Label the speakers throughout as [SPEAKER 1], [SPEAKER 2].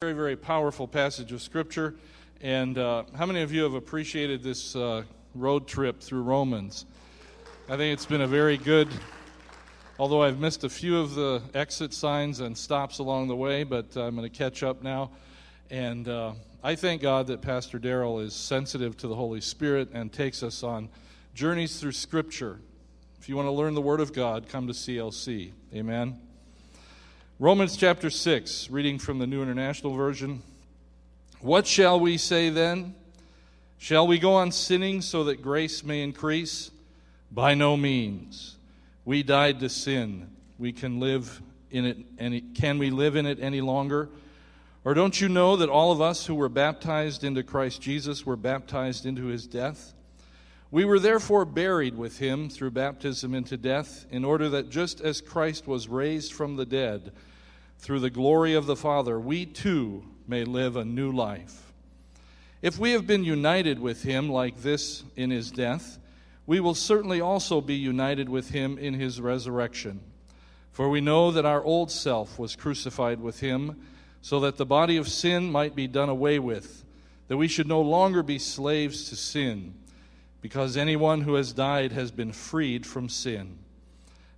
[SPEAKER 1] Very, very powerful passage of Scripture. And uh, how many of you have appreciated this uh, road trip through Romans? I think it's been a very good, although I've missed a few of the exit signs and stops along the way, but I'm going to catch up now. And uh, I thank God that Pastor Darrell is sensitive to the Holy Spirit and takes us on journeys through Scripture. If you want to learn the Word of God, come to CLC. Amen. Romans chapter 6, reading from the New International Version. What shall we say then? Shall we go on sinning so that grace may increase? By no means. We died to sin. We can live in it any can we live in it any longer? Or don't you know that all of us who were baptized into Christ Jesus were baptized into his death? We were therefore buried with him through baptism into death, in order that just as Christ was raised from the dead through the glory of the Father, we too may live a new life. If we have been united with him like this in his death, we will certainly also be united with him in his resurrection. For we know that our old self was crucified with him, so that the body of sin might be done away with, that we should no longer be slaves to sin because anyone who has died has been freed from sin.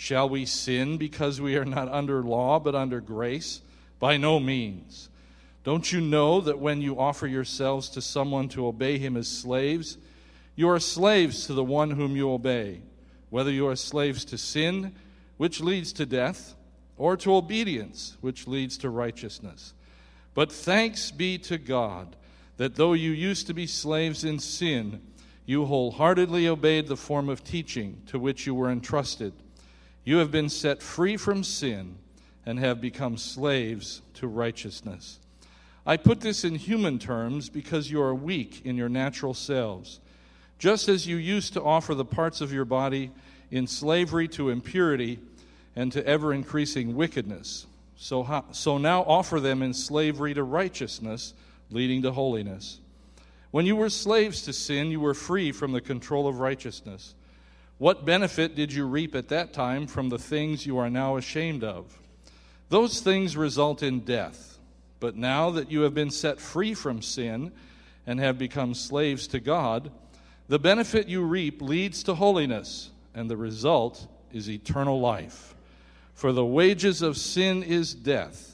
[SPEAKER 1] Shall we sin because we are not under law but under grace? By no means. Don't you know that when you offer yourselves to someone to obey him as slaves, you are slaves to the one whom you obey, whether you are slaves to sin, which leads to death, or to obedience, which leads to righteousness. But thanks be to God that though you used to be slaves in sin, you wholeheartedly obeyed the form of teaching to which you were entrusted. You have been set free from sin and have become slaves to righteousness. I put this in human terms because you are weak in your natural selves. Just as you used to offer the parts of your body in slavery to impurity and to ever increasing wickedness, so, how, so now offer them in slavery to righteousness, leading to holiness. When you were slaves to sin, you were free from the control of righteousness. What benefit did you reap at that time from the things you are now ashamed of? Those things result in death. But now that you have been set free from sin and have become slaves to God, the benefit you reap leads to holiness, and the result is eternal life. For the wages of sin is death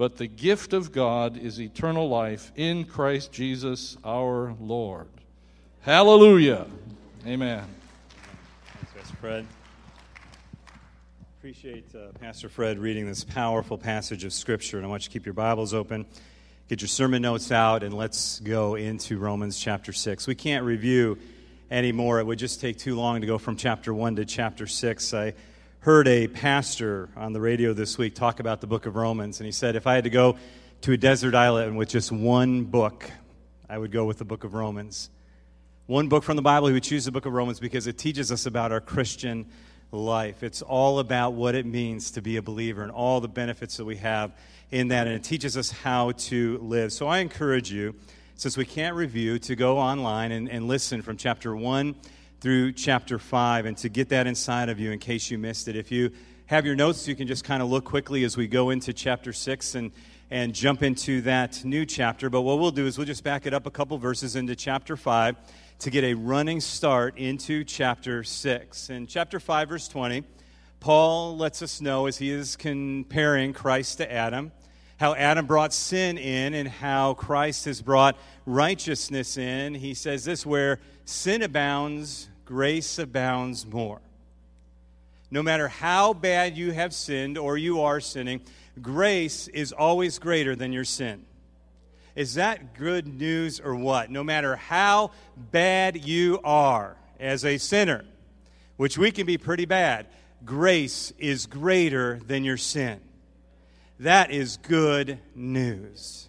[SPEAKER 1] but the gift of God is eternal life in Christ Jesus our Lord. Hallelujah. Amen.
[SPEAKER 2] Thanks, Fred. Appreciate uh, Pastor Fred reading this powerful passage of Scripture, and I want you to keep your Bibles open, get your sermon notes out, and let's go into Romans chapter 6. We can't review anymore, it would just take too long to go from chapter 1 to chapter 6. I heard a pastor on the radio this week talk about the book of Romans, and he said, If I had to go to a desert island with just one book, I would go with the book of Romans. One book from the Bible, he would choose the book of Romans because it teaches us about our Christian life. It's all about what it means to be a believer and all the benefits that we have in that, and it teaches us how to live. So I encourage you, since we can't review, to go online and, and listen from chapter 1 through chapter 5 and to get that inside of you in case you missed it. If you have your notes, you can just kind of look quickly as we go into chapter 6 and, and jump into that new chapter. But what we'll do is we'll just back it up a couple verses into chapter 5 to get a running start into chapter 6. In chapter 5, verse 20, Paul lets us know as he is comparing Christ to Adam how Adam brought sin in and how Christ has brought righteousness in, he says this where sin abounds, grace abounds more. No matter how bad you have sinned or you are sinning, grace is always greater than your sin. Is that good news or what? No matter how bad you are as a sinner, which we can be pretty bad, grace is greater than your sin. That is good news.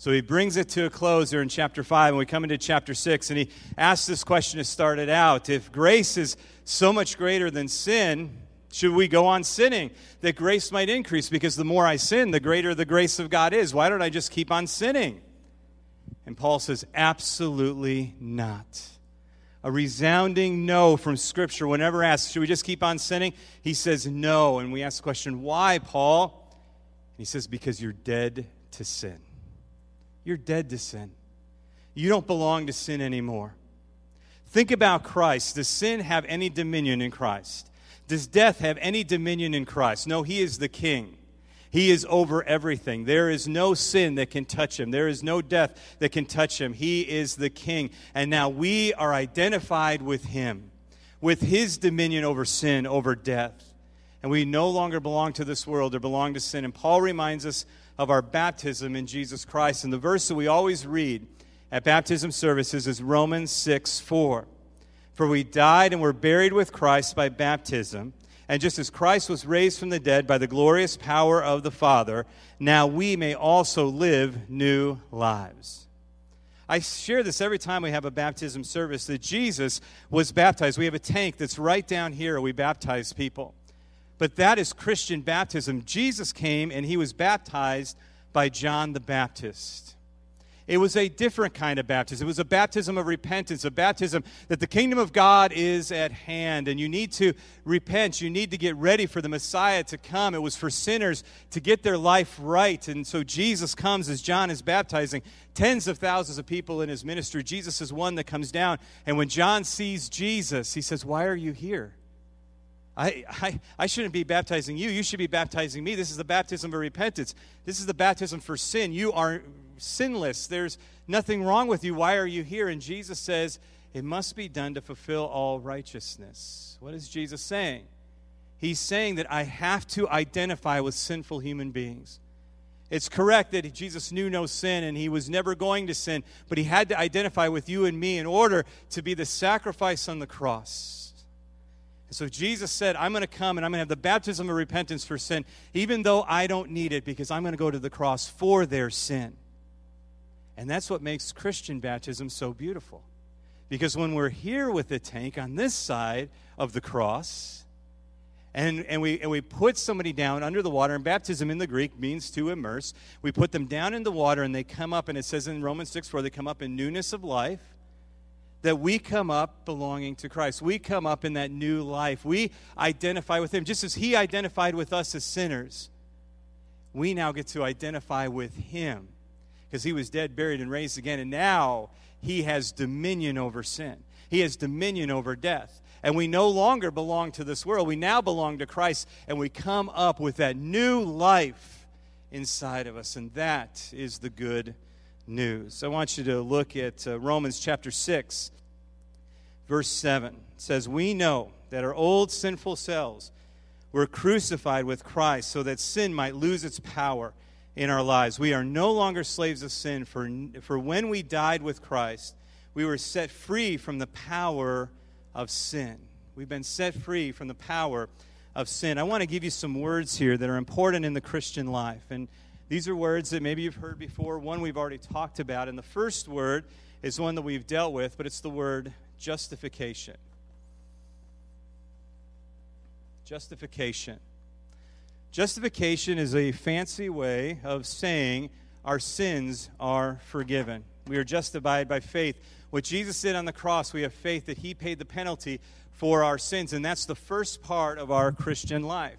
[SPEAKER 2] So he brings it to a close here in chapter 5, and we come into chapter 6, and he asks this question to start it out. If grace is so much greater than sin, should we go on sinning that grace might increase? Because the more I sin, the greater the grace of God is. Why don't I just keep on sinning? And Paul says, absolutely not. A resounding no from Scripture. Whenever asked, should we just keep on sinning? He says no. And we ask the question, why, Paul? And he says, because you're dead to sin. You're dead to sin. You don't belong to sin anymore. Think about Christ. Does sin have any dominion in Christ? Does death have any dominion in Christ? No, he is the king. He is over everything. There is no sin that can touch him. There is no death that can touch him. He is the king. And now we are identified with him, with his dominion over sin, over death. And we no longer belong to this world or belong to sin. And Paul reminds us of our baptism in Jesus Christ. And the verse that we always read at baptism services is Romans 6 4. For we died and were buried with Christ by baptism. And just as Christ was raised from the dead by the glorious power of the Father, now we may also live new lives. I share this every time we have a baptism service that Jesus was baptized. We have a tank that's right down here. We baptize people. But that is Christian baptism. Jesus came and he was baptized by John the Baptist. It was a different kind of baptism. It was a baptism of repentance, a baptism that the kingdom of God is at hand, and you need to repent. You need to get ready for the Messiah to come. It was for sinners to get their life right. And so Jesus comes as John is baptizing tens of thousands of people in his ministry. Jesus is one that comes down, and when John sees Jesus, he says, Why are you here? I, I, I shouldn't be baptizing you. You should be baptizing me. This is the baptism of repentance. This is the baptism for sin. You are sinless. There's nothing wrong with you. Why are you here? And Jesus says, It must be done to fulfill all righteousness. What is Jesus saying? He's saying that I have to identify with sinful human beings. It's correct that Jesus knew no sin and he was never going to sin, but he had to identify with you and me in order to be the sacrifice on the cross. And so Jesus said, I'm going to come and I'm going to have the baptism of repentance for sin, even though I don't need it, because I'm going to go to the cross for their sin. And that's what makes Christian baptism so beautiful. Because when we're here with the tank on this side of the cross, and, and, we, and we put somebody down under the water, and baptism in the Greek means to immerse. We put them down in the water, and they come up, and it says in Romans 6 4, they come up in newness of life that we come up belonging to Christ. We come up in that new life. We identify with Him. Just as He identified with us as sinners, we now get to identify with Him because He was dead, buried, and raised again. And now He has dominion over sin, He has dominion over death. And we no longer belong to this world. We now belong to Christ, and we come up with that new life inside of us. And that is the good news. I want you to look at uh, Romans chapter 6, verse 7. It says, We know that our old sinful selves were crucified with Christ so that sin might lose its power in our lives. We are no longer slaves of sin, for, for when we died with Christ, we were set free from the power of sin. We've been set free from the power of sin. I want to give you some words here that are important in the Christian life. And these are words that maybe you've heard before, one we've already talked about. And the first word is one that we've dealt with, but it's the word justification. Justification. Justification is a fancy way of saying our sins are forgiven. We are justified by faith. What Jesus did on the cross, we have faith that He paid the penalty for our sins, and that's the first part of our Christian life.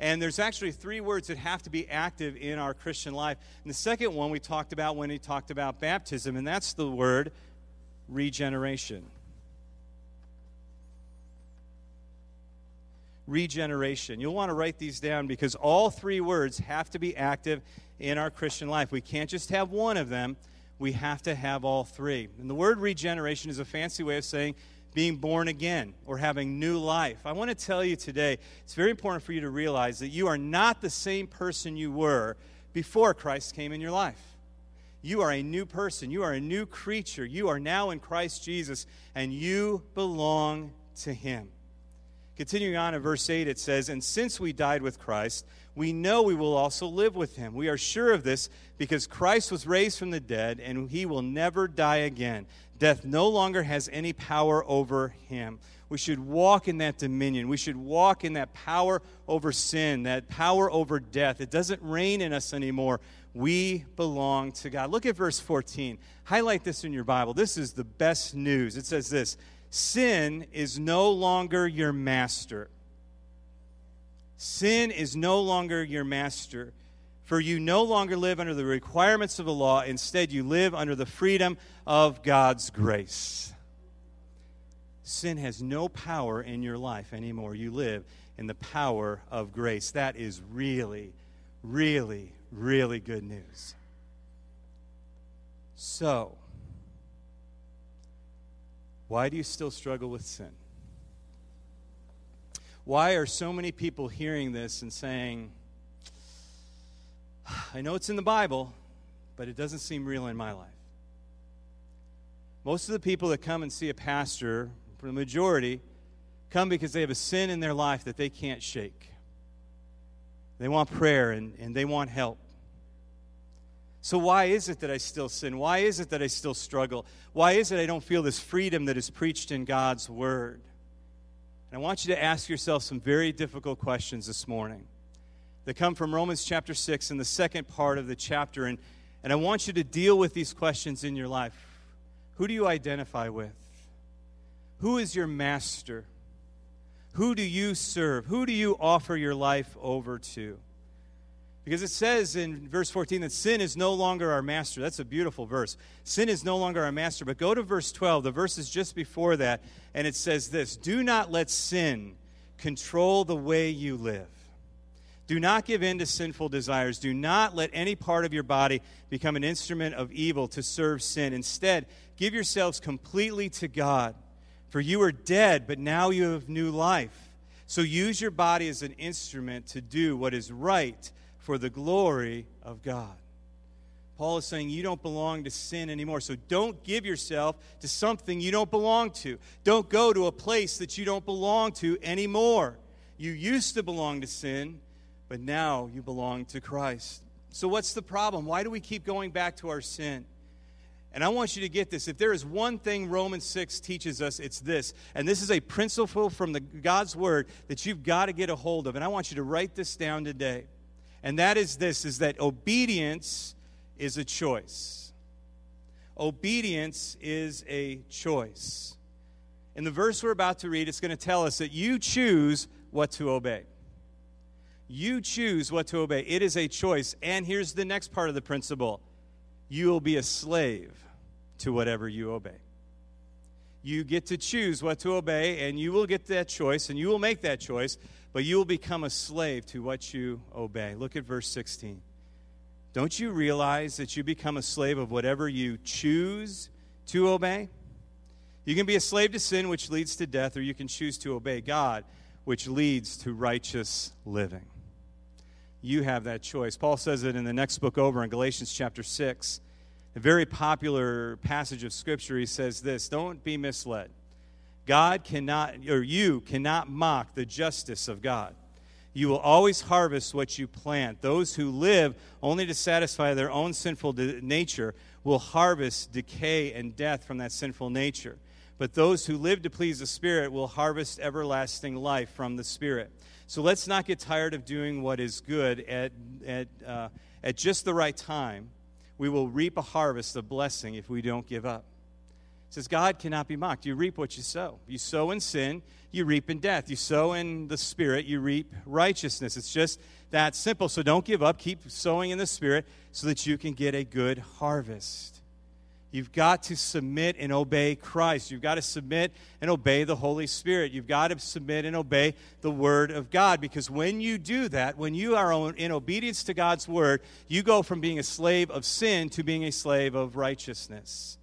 [SPEAKER 2] And there's actually three words that have to be active in our Christian life. And the second one we talked about when he talked about baptism, and that's the word regeneration. Regeneration. You'll want to write these down because all three words have to be active in our Christian life. We can't just have one of them, we have to have all three. And the word regeneration is a fancy way of saying being born again or having new life. I want to tell you today, it's very important for you to realize that you are not the same person you were before Christ came in your life. You are a new person. You are a new creature. You are now in Christ Jesus, and you belong to Him. Continuing on in verse 8, it says, And since we died with Christ, we know we will also live with him. We are sure of this because Christ was raised from the dead, and he will never die again. Death no longer has any power over him. We should walk in that dominion. We should walk in that power over sin, that power over death. It doesn't reign in us anymore. We belong to God. Look at verse 14. Highlight this in your Bible. This is the best news. It says this Sin is no longer your master. Sin is no longer your master. For you no longer live under the requirements of the law. Instead, you live under the freedom of God's grace. Sin has no power in your life anymore. You live in the power of grace. That is really, really, really good news. So, why do you still struggle with sin? Why are so many people hearing this and saying, I know it's in the Bible, but it doesn't seem real in my life? Most of the people that come and see a pastor, for the majority, come because they have a sin in their life that they can't shake. They want prayer and, and they want help. So, why is it that I still sin? Why is it that I still struggle? Why is it I don't feel this freedom that is preached in God's Word? And I want you to ask yourself some very difficult questions this morning that come from Romans chapter 6 in the second part of the chapter. And, and I want you to deal with these questions in your life. Who do you identify with? Who is your master? Who do you serve? Who do you offer your life over to? Because it says in verse 14 that sin is no longer our master. That's a beautiful verse. Sin is no longer our master. But go to verse 12. The verse is just before that, and it says this Do not let sin control the way you live. Do not give in to sinful desires. Do not let any part of your body become an instrument of evil to serve sin. Instead, give yourselves completely to God. For you are dead, but now you have new life. So use your body as an instrument to do what is right for the glory of God. Paul is saying you don't belong to sin anymore. So don't give yourself to something you don't belong to. Don't go to a place that you don't belong to anymore. You used to belong to sin, but now you belong to Christ. So what's the problem? Why do we keep going back to our sin? And I want you to get this. If there is one thing Romans 6 teaches us, it's this. And this is a principle from the God's word that you've got to get a hold of. And I want you to write this down today and that is this is that obedience is a choice. Obedience is a choice. In the verse we're about to read, it's going to tell us that you choose what to obey. You choose what to obey. It is a choice. And here's the next part of the principle you will be a slave to whatever you obey. You get to choose what to obey, and you will get that choice, and you will make that choice but you will become a slave to what you obey. Look at verse 16. Don't you realize that you become a slave of whatever you choose to obey? You can be a slave to sin, which leads to death, or you can choose to obey God, which leads to righteous living. You have that choice. Paul says it in the next book over in Galatians chapter 6. A very popular passage of Scripture. He says this Don't be misled. God cannot, or you cannot mock the justice of God. You will always harvest what you plant. Those who live only to satisfy their own sinful de- nature will harvest decay and death from that sinful nature. But those who live to please the Spirit will harvest everlasting life from the Spirit. So let's not get tired of doing what is good at, at, uh, at just the right time. We will reap a harvest of blessing if we don't give up It says God cannot be mocked. You reap what you sow. You sow in sin, you reap in death. You sow in the spirit, you reap righteousness. It's just that simple. So don't give up. Keep sowing in the spirit so that you can get a good harvest. You've got to submit and obey Christ. You've got to submit and obey the Holy Spirit. You've got to submit and obey the Word of God. Because when you do that, when you are in obedience to God's Word, you go from being a slave of sin to being a slave of righteousness.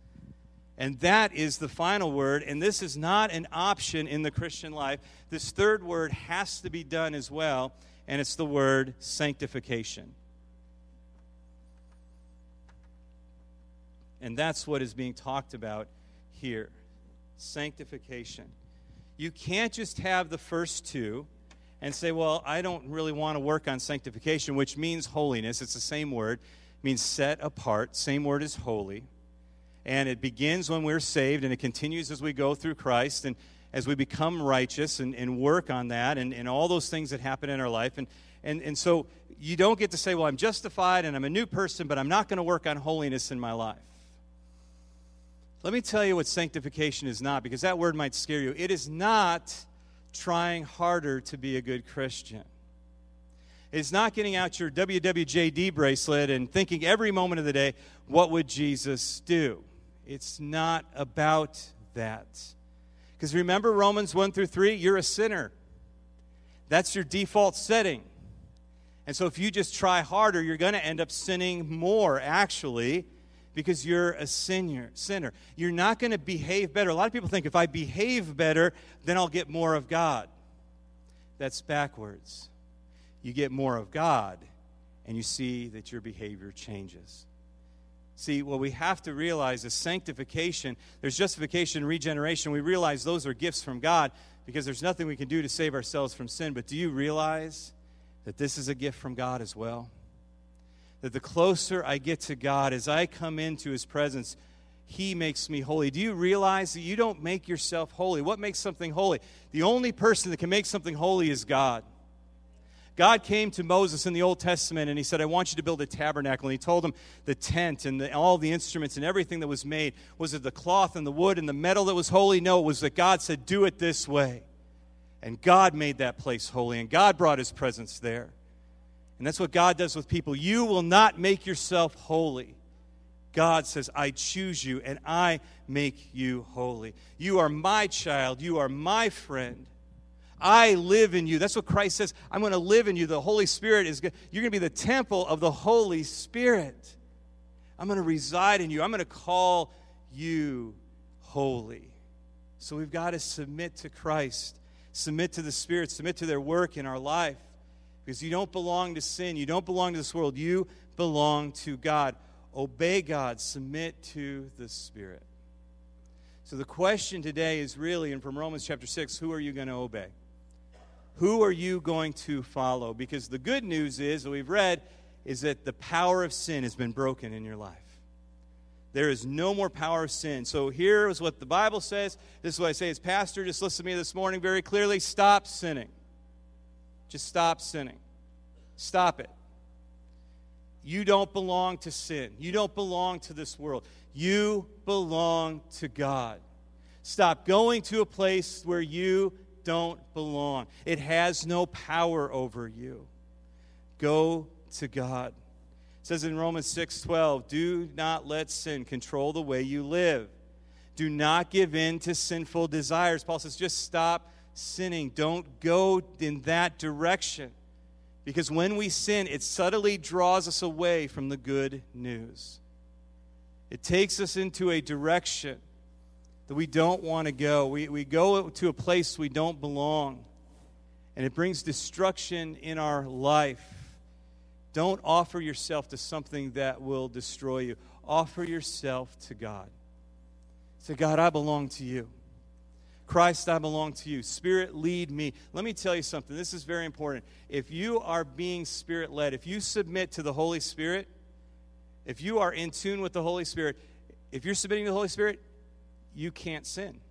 [SPEAKER 2] And that is the final word. And this is not an option in the Christian life. This third word has to be done as well, and it's the word sanctification. And that's what is being talked about here sanctification. You can't just have the first two and say, well, I don't really want to work on sanctification, which means holiness. It's the same word, it means set apart. Same word as holy. And it begins when we're saved, and it continues as we go through Christ and as we become righteous and, and work on that and, and all those things that happen in our life. And, and, and so you don't get to say, well, I'm justified and I'm a new person, but I'm not going to work on holiness in my life. Let me tell you what sanctification is not, because that word might scare you. It is not trying harder to be a good Christian. It's not getting out your WWJD bracelet and thinking every moment of the day, what would Jesus do? It's not about that. Because remember Romans 1 through 3, you're a sinner. That's your default setting. And so if you just try harder, you're going to end up sinning more, actually because you're a sinner. Sinner. You're not going to behave better. A lot of people think if I behave better, then I'll get more of God. That's backwards. You get more of God, and you see that your behavior changes. See, what we have to realize is sanctification. There's justification regeneration. We realize those are gifts from God because there's nothing we can do to save ourselves from sin. But do you realize that this is a gift from God as well? That the closer I get to God, as I come into His presence, He makes me holy. Do you realize that you don't make yourself holy? What makes something holy? The only person that can make something holy is God. God came to Moses in the Old Testament and he said, I want you to build a tabernacle. And he told him the tent and the, all the instruments and everything that was made. Was it the cloth and the wood and the metal that was holy? No, it was that God said, Do it this way. And God made that place holy, and God brought his presence there. And that's what God does with people. You will not make yourself holy. God says, I choose you and I make you holy. You are my child. You are my friend. I live in you. That's what Christ says. I'm going to live in you. The Holy Spirit is good. You're going to be the temple of the Holy Spirit. I'm going to reside in you. I'm going to call you holy. So we've got to submit to Christ, submit to the Spirit, submit to their work in our life because you don't belong to sin. You don't belong to this world. You belong to God. Obey God, submit to the Spirit. So the question today is really, and from Romans chapter 6, who are you going to obey? Who are you going to follow? Because the good news is, that we've read, is that the power of sin has been broken in your life. There is no more power of sin. So here is what the Bible says. This is what I say as pastor. Just listen to me this morning very clearly. Stop sinning. Just stop sinning. Stop it. You don't belong to sin. You don't belong to this world. You belong to God. Stop going to a place where you don't belong. It has no power over you. Go to God. It says in Romans 6:12, "Do not let sin control the way you live. Do not give in to sinful desires." Paul says, "Just stop sinning. Don't go in that direction. Because when we sin, it subtly draws us away from the good news. It takes us into a direction that we don't want to go. We, we go to a place we don't belong, and it brings destruction in our life. Don't offer yourself to something that will destroy you. Offer yourself to God. Say, God, I belong to you. Christ, I belong to you. Spirit, lead me. Let me tell you something. This is very important. If you are being spirit led, if you submit to the Holy Spirit, if you are in tune with the Holy Spirit, if you're submitting to the Holy Spirit, you can't sin.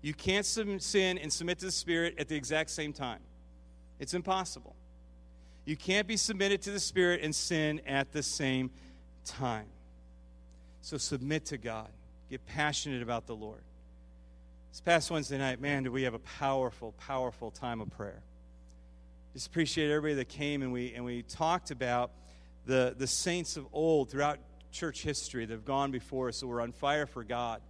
[SPEAKER 2] You can't sin and submit to the Spirit at the exact same time. It's impossible. You can't be submitted to the Spirit and sin at the same time. So submit to God. Get passionate about the Lord. This past Wednesday night, man, did we have a powerful, powerful time of prayer. Just appreciate everybody that came and we and we talked about the, the saints of old throughout church history that have gone before us that were on fire for God,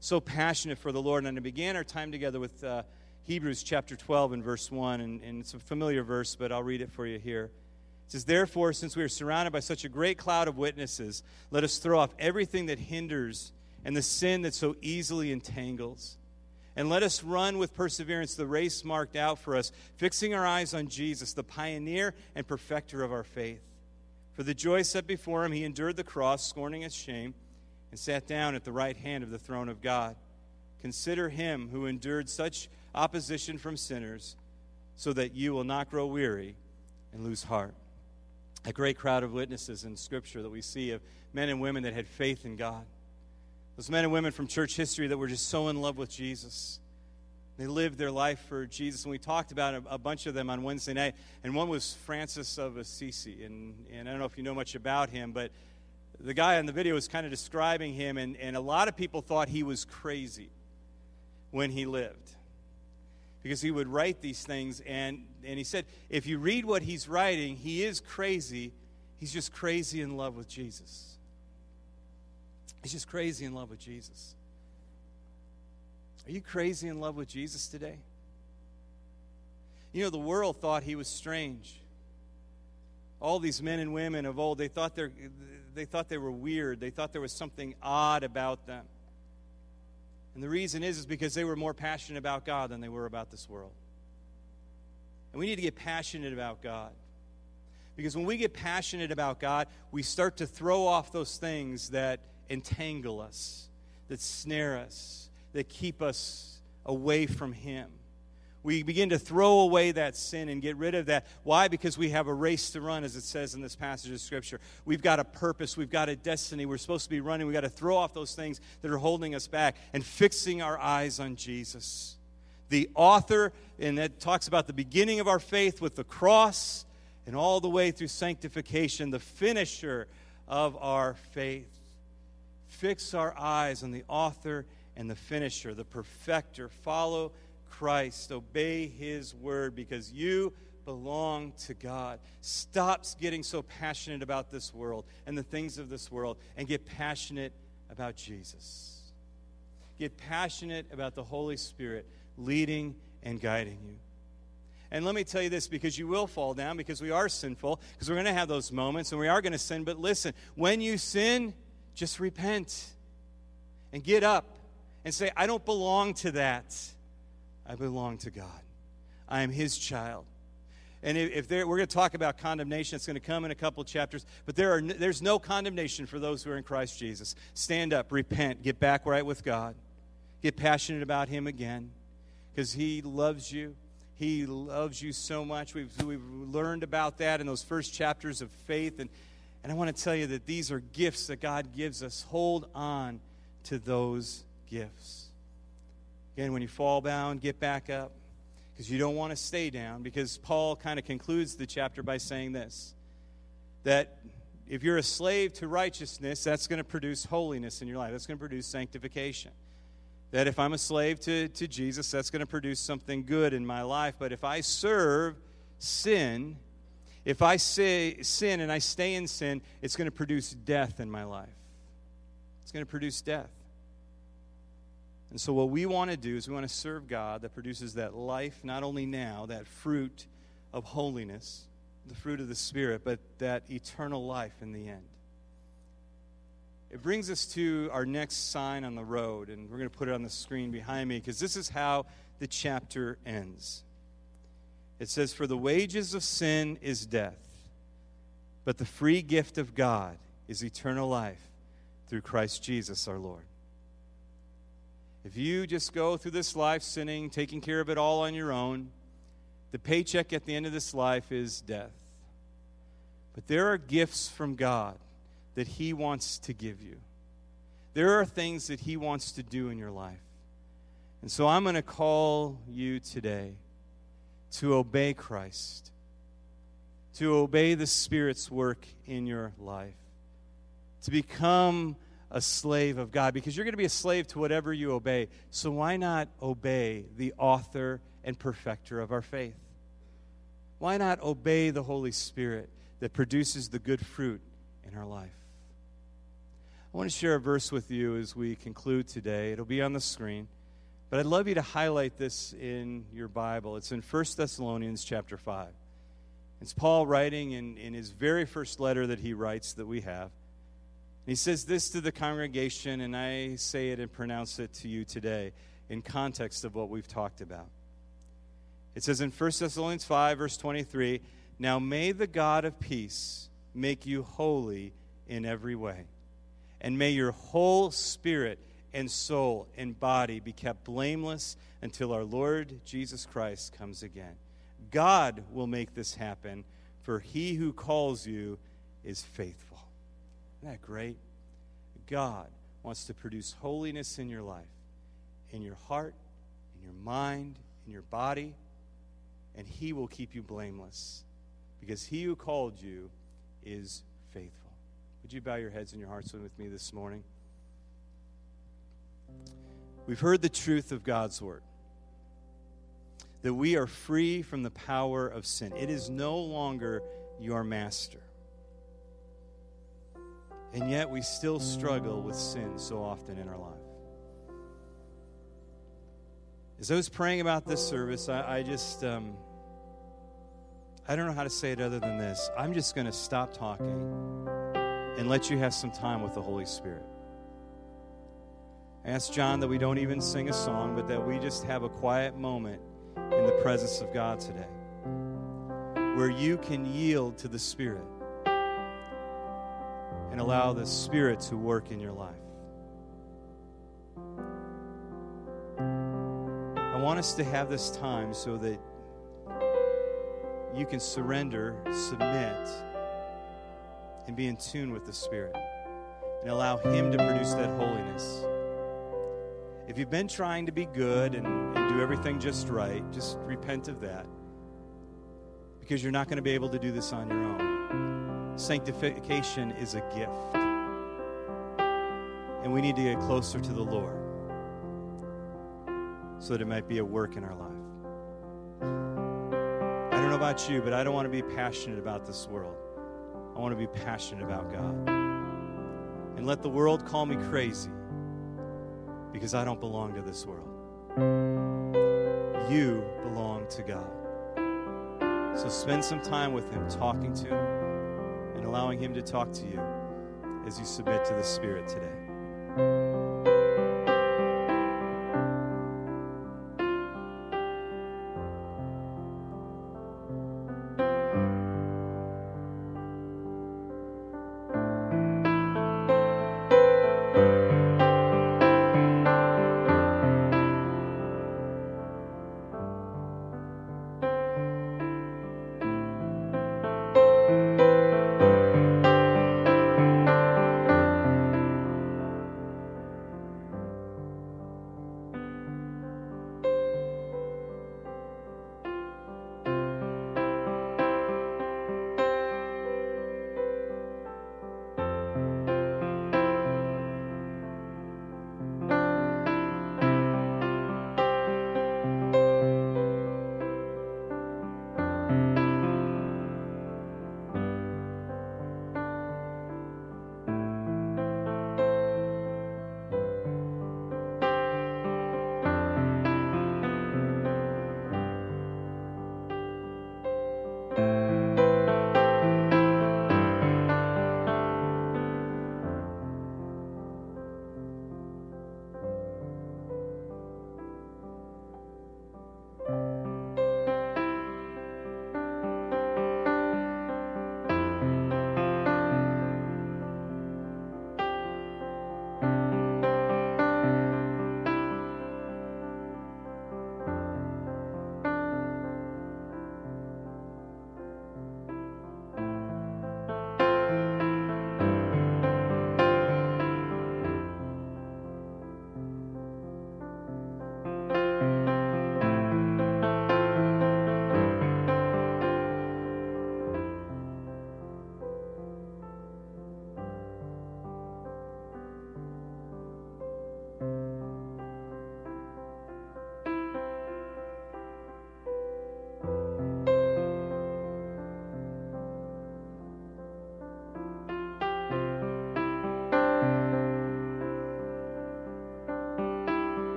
[SPEAKER 2] so passionate for the Lord. And I began our time together with uh, Hebrews chapter 12 and verse 1, and, and it's a familiar verse, but I'll read it for you here. It says, Therefore, since we are surrounded by such a great cloud of witnesses, let us throw off everything that hinders and the sin that so easily entangles. And let us run with perseverance the race marked out for us, fixing our eyes on Jesus, the pioneer and perfecter of our faith. For the joy set before him, he endured the cross, scorning its shame, and sat down at the right hand of the throne of God. Consider him who endured such opposition from sinners, so that you will not grow weary and lose heart. A great crowd of witnesses in Scripture that we see of men and women that had faith in God. Those men and women from church history that were just so in love with Jesus. They lived their life for Jesus. And we talked about a, a bunch of them on Wednesday night. And one was Francis of Assisi. And, and I don't know if you know much about him, but the guy on the video was kind of describing him. And, and a lot of people thought he was crazy when he lived because he would write these things. And, and he said, if you read what he's writing, he is crazy. He's just crazy in love with Jesus. He's just crazy in love with Jesus. Are you crazy in love with Jesus today? You know, the world thought he was strange. All these men and women of old, they thought, they thought they were weird. They thought there was something odd about them. And the reason is, is because they were more passionate about God than they were about this world. And we need to get passionate about God. Because when we get passionate about God, we start to throw off those things that entangle us, that snare us, that keep us away from Him. We begin to throw away that sin and get rid of that. Why? Because we have a race to run, as it says in this passage of Scripture. We've got a purpose, we've got a destiny. We're supposed to be running. We've got to throw off those things that are holding us back and fixing our eyes on Jesus. The author, and that talks about the beginning of our faith with the cross and all the way through sanctification, the finisher of our faith. Fix our eyes on the author and the finisher, the perfecter. Follow Christ. Obey his word because you belong to God. Stop getting so passionate about this world and the things of this world and get passionate about Jesus. Get passionate about the Holy Spirit leading and guiding you. And let me tell you this because you will fall down because we are sinful, because we're going to have those moments and we are going to sin. But listen, when you sin, just repent and get up and say, I don't belong to that. I belong to God. I am His child. And if there, we're going to talk about condemnation, it's going to come in a couple chapters. But there are, there's no condemnation for those who are in Christ Jesus. Stand up, repent, get back right with God, get passionate about Him again, because He loves you. He loves you so much. We've, we've learned about that in those first chapters of faith. And, and I want to tell you that these are gifts that God gives us. Hold on to those gifts. Again, when you fall down, get back up because you don't want to stay down. Because Paul kind of concludes the chapter by saying this that if you're a slave to righteousness, that's going to produce holiness in your life, that's going to produce sanctification. That if I'm a slave to, to Jesus, that's going to produce something good in my life. But if I serve sin, if I say sin and I stay in sin, it's going to produce death in my life. It's going to produce death. And so, what we want to do is we want to serve God that produces that life, not only now, that fruit of holiness, the fruit of the Spirit, but that eternal life in the end. It brings us to our next sign on the road, and we're going to put it on the screen behind me because this is how the chapter ends. It says, For the wages of sin is death, but the free gift of God is eternal life through Christ Jesus our Lord. If you just go through this life sinning, taking care of it all on your own, the paycheck at the end of this life is death. But there are gifts from God that He wants to give you. There are things that He wants to do in your life. And so I'm going to call you today to obey Christ, to obey the Spirit's work in your life, to become a slave of God because you're going to be a slave to whatever you obey. So why not obey the author and perfecter of our faith? Why not obey the Holy Spirit that produces the good fruit in our life? I want to share a verse with you as we conclude today. It'll be on the screen. But I'd love you to highlight this in your Bible. It's in 1 Thessalonians chapter 5. It's Paul writing in, in his very first letter that he writes that we have. he says this to the congregation, and I say it and pronounce it to you today in context of what we've talked about. It says in 1 Thessalonians 5, verse 23 Now may the God of peace make you holy in every way, and may your whole spirit and soul and body be kept blameless until our Lord Jesus Christ comes again. God will make this happen, for he who calls you is faithful. Isn't that great? God wants to produce holiness in your life, in your heart, in your mind, in your body, and he will keep you blameless because he who called you is faithful. Would you bow your heads and your hearts with me this morning? We've heard the truth of God's word that we are free from the power of sin. It is no longer your master. And yet we still struggle with sin so often in our life. As I was praying about this service, I, I just, um, I don't know how to say it other than this. I'm just going to stop talking and let you have some time with the Holy Spirit. I asked John that we don't even sing a song, but that we just have a quiet moment in the presence of God today where you can yield to the Spirit and allow the Spirit to work in your life. I want us to have this time so that you can surrender, submit, and be in tune with the Spirit and allow Him to produce that holiness. If you've been trying to be good and, and do everything just right, just repent of that. Because you're not going to be able to do this on your own. Sanctification is a gift. And we need to get closer to the Lord so that it might be a work in our life. I don't know about you, but I don't want to be passionate about this world. I want to be passionate about God. And let the world call me crazy because I don't belong to this world. You belong to God. So spend some time with Him, talking to Him, and allowing Him to talk to you as you submit to the Spirit today.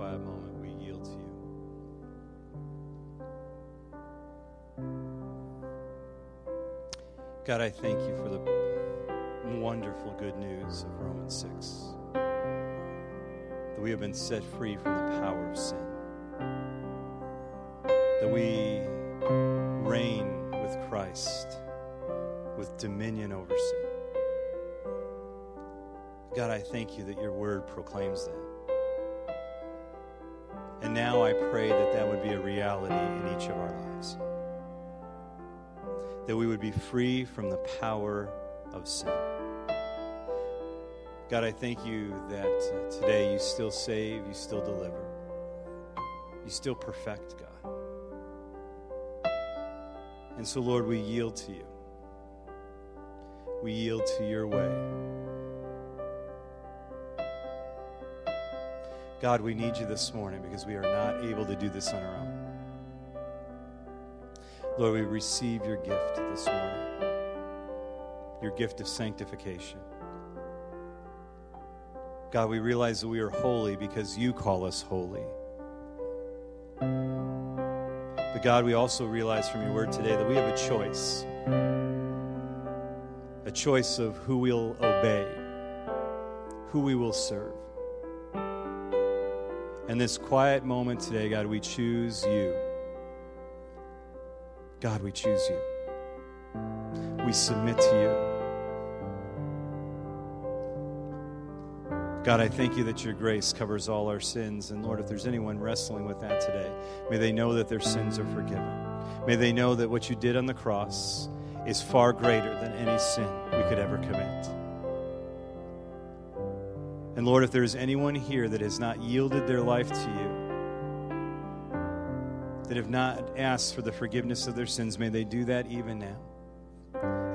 [SPEAKER 2] Quiet moment, we yield to you. God, I thank you for the wonderful good news of Romans 6 that we have been set free from the power of sin, that we reign with Christ with dominion over sin. God, I thank you that your word proclaims that. And now I pray that that would be a reality in each of our lives. That we would be free from the power of sin. God, I thank you that uh, today you still save, you still deliver, you still perfect, God. And so, Lord, we yield to you. We yield to your way. God, we need you this morning because we are not able to do this on our own. Lord, we receive your gift this morning, your gift of sanctification. God, we realize that we are holy because you call us holy. But God, we also realize from your word today that we have a choice a choice of who we'll obey, who we will serve. In this quiet moment today, God, we choose you. God, we choose you. We submit to you. God, I thank you that your grace covers all our sins. And Lord, if there's anyone wrestling with that today, may they know that their sins are forgiven. May they know that what you did on the cross is far greater than any sin we could ever commit. And Lord, if there is anyone here that has not yielded their life to you, that have not asked for the forgiveness of their sins, may they do that even now.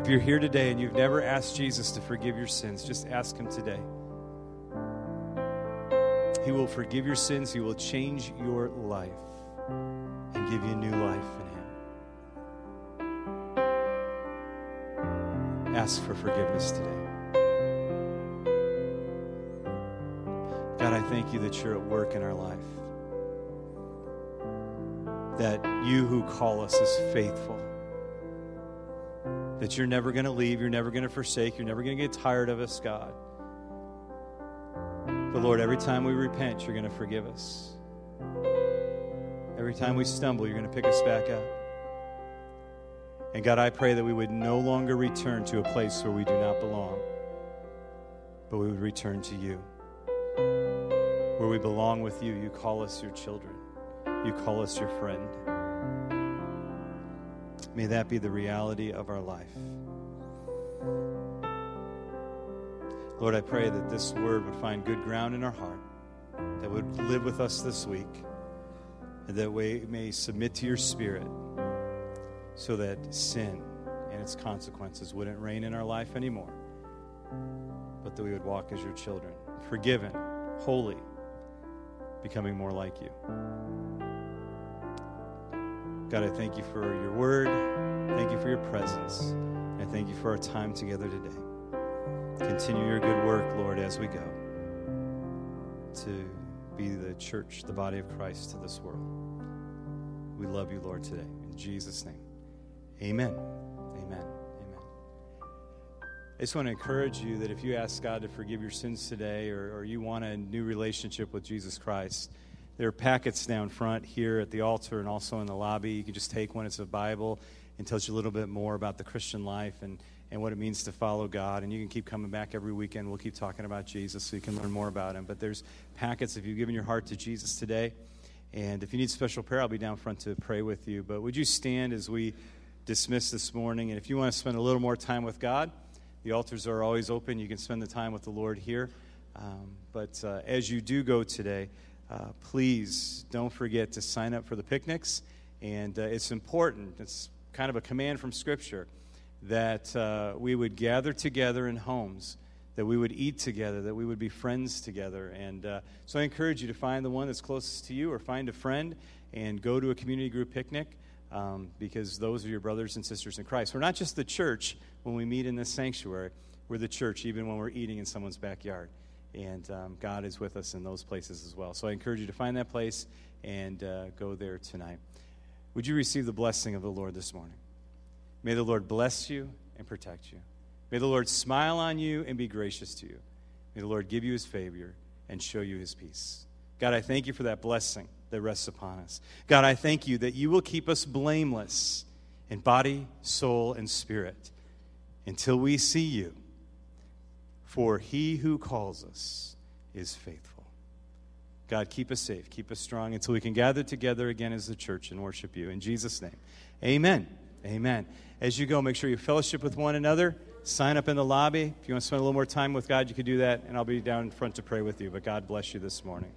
[SPEAKER 2] If you're here today and you've never asked Jesus to forgive your sins, just ask him today. He will forgive your sins, He will change your life and give you new life in Him. Ask for forgiveness today. God, I thank you that you're at work in our life. That you who call us is faithful. That you're never going to leave, you're never going to forsake, you're never going to get tired of us, God. But Lord, every time we repent, you're going to forgive us. Every time we stumble, you're going to pick us back up. And God, I pray that we would no longer return to a place where we do not belong, but we would return to you. Where we belong with you, you call us your children, you call us your friend. May that be the reality of our life. Lord, I pray that this word would find good ground in our heart, that would live with us this week, and that we may submit to your spirit so that sin and its consequences wouldn't reign in our life anymore, but that we would walk as your children, forgiven, holy, becoming more like you. God, I thank you for your word. Thank you for your presence. And thank you for our time together today. Continue your good work, Lord, as we go to be the church, the body of Christ to this world. We love you, Lord, today. In Jesus' name. Amen. I just want to encourage you that if you ask God to forgive your sins today or, or you want a new relationship with Jesus Christ, there are packets down front here at the altar and also in the lobby. You can just take one. It's a Bible and tells you a little bit more about the Christian life and and what it means to follow God. And you can keep coming back every weekend. We'll keep talking about Jesus so you can learn more about him. But there's packets if you've given your heart to Jesus today. And if you need special prayer, I'll be down front to pray with you. But would you stand as we dismiss this morning? And if you want to spend a little more time with God, the altars are always open. You can spend the time with the Lord here. Um, but uh, as you do go today, uh, please don't forget to sign up for the picnics. And uh, it's important, it's kind of a command from Scripture that uh, we would gather together in homes, that we would eat together, that we would be friends together. And uh, so I encourage you to find the one that's closest to you or find a friend and go to a community group picnic um, because those are your brothers and sisters in Christ. We're not just the church when we meet in this sanctuary, we're the church even when we're eating in someone's backyard. And um, God is with us in those places as well. So I encourage you to find that place and uh, go there tonight. Would you receive the blessing of the Lord this morning? May the Lord bless you and protect you. May the Lord smile on you and be gracious to you. May the Lord give you his favor and show you his peace. God, I thank you for that blessing that rests upon us. God, I thank you that you will keep us blameless in body, soul, and spirit until we see you. For he who calls us is faithful. God, keep us safe, keep us strong until we can gather together again as the church and worship you. In Jesus' name, amen. Amen. As you go, make sure you fellowship with one another. Sign up in the lobby. If you want to spend a little more time with God, you can do that, and I'll be down in front to pray with you. But God bless you this morning.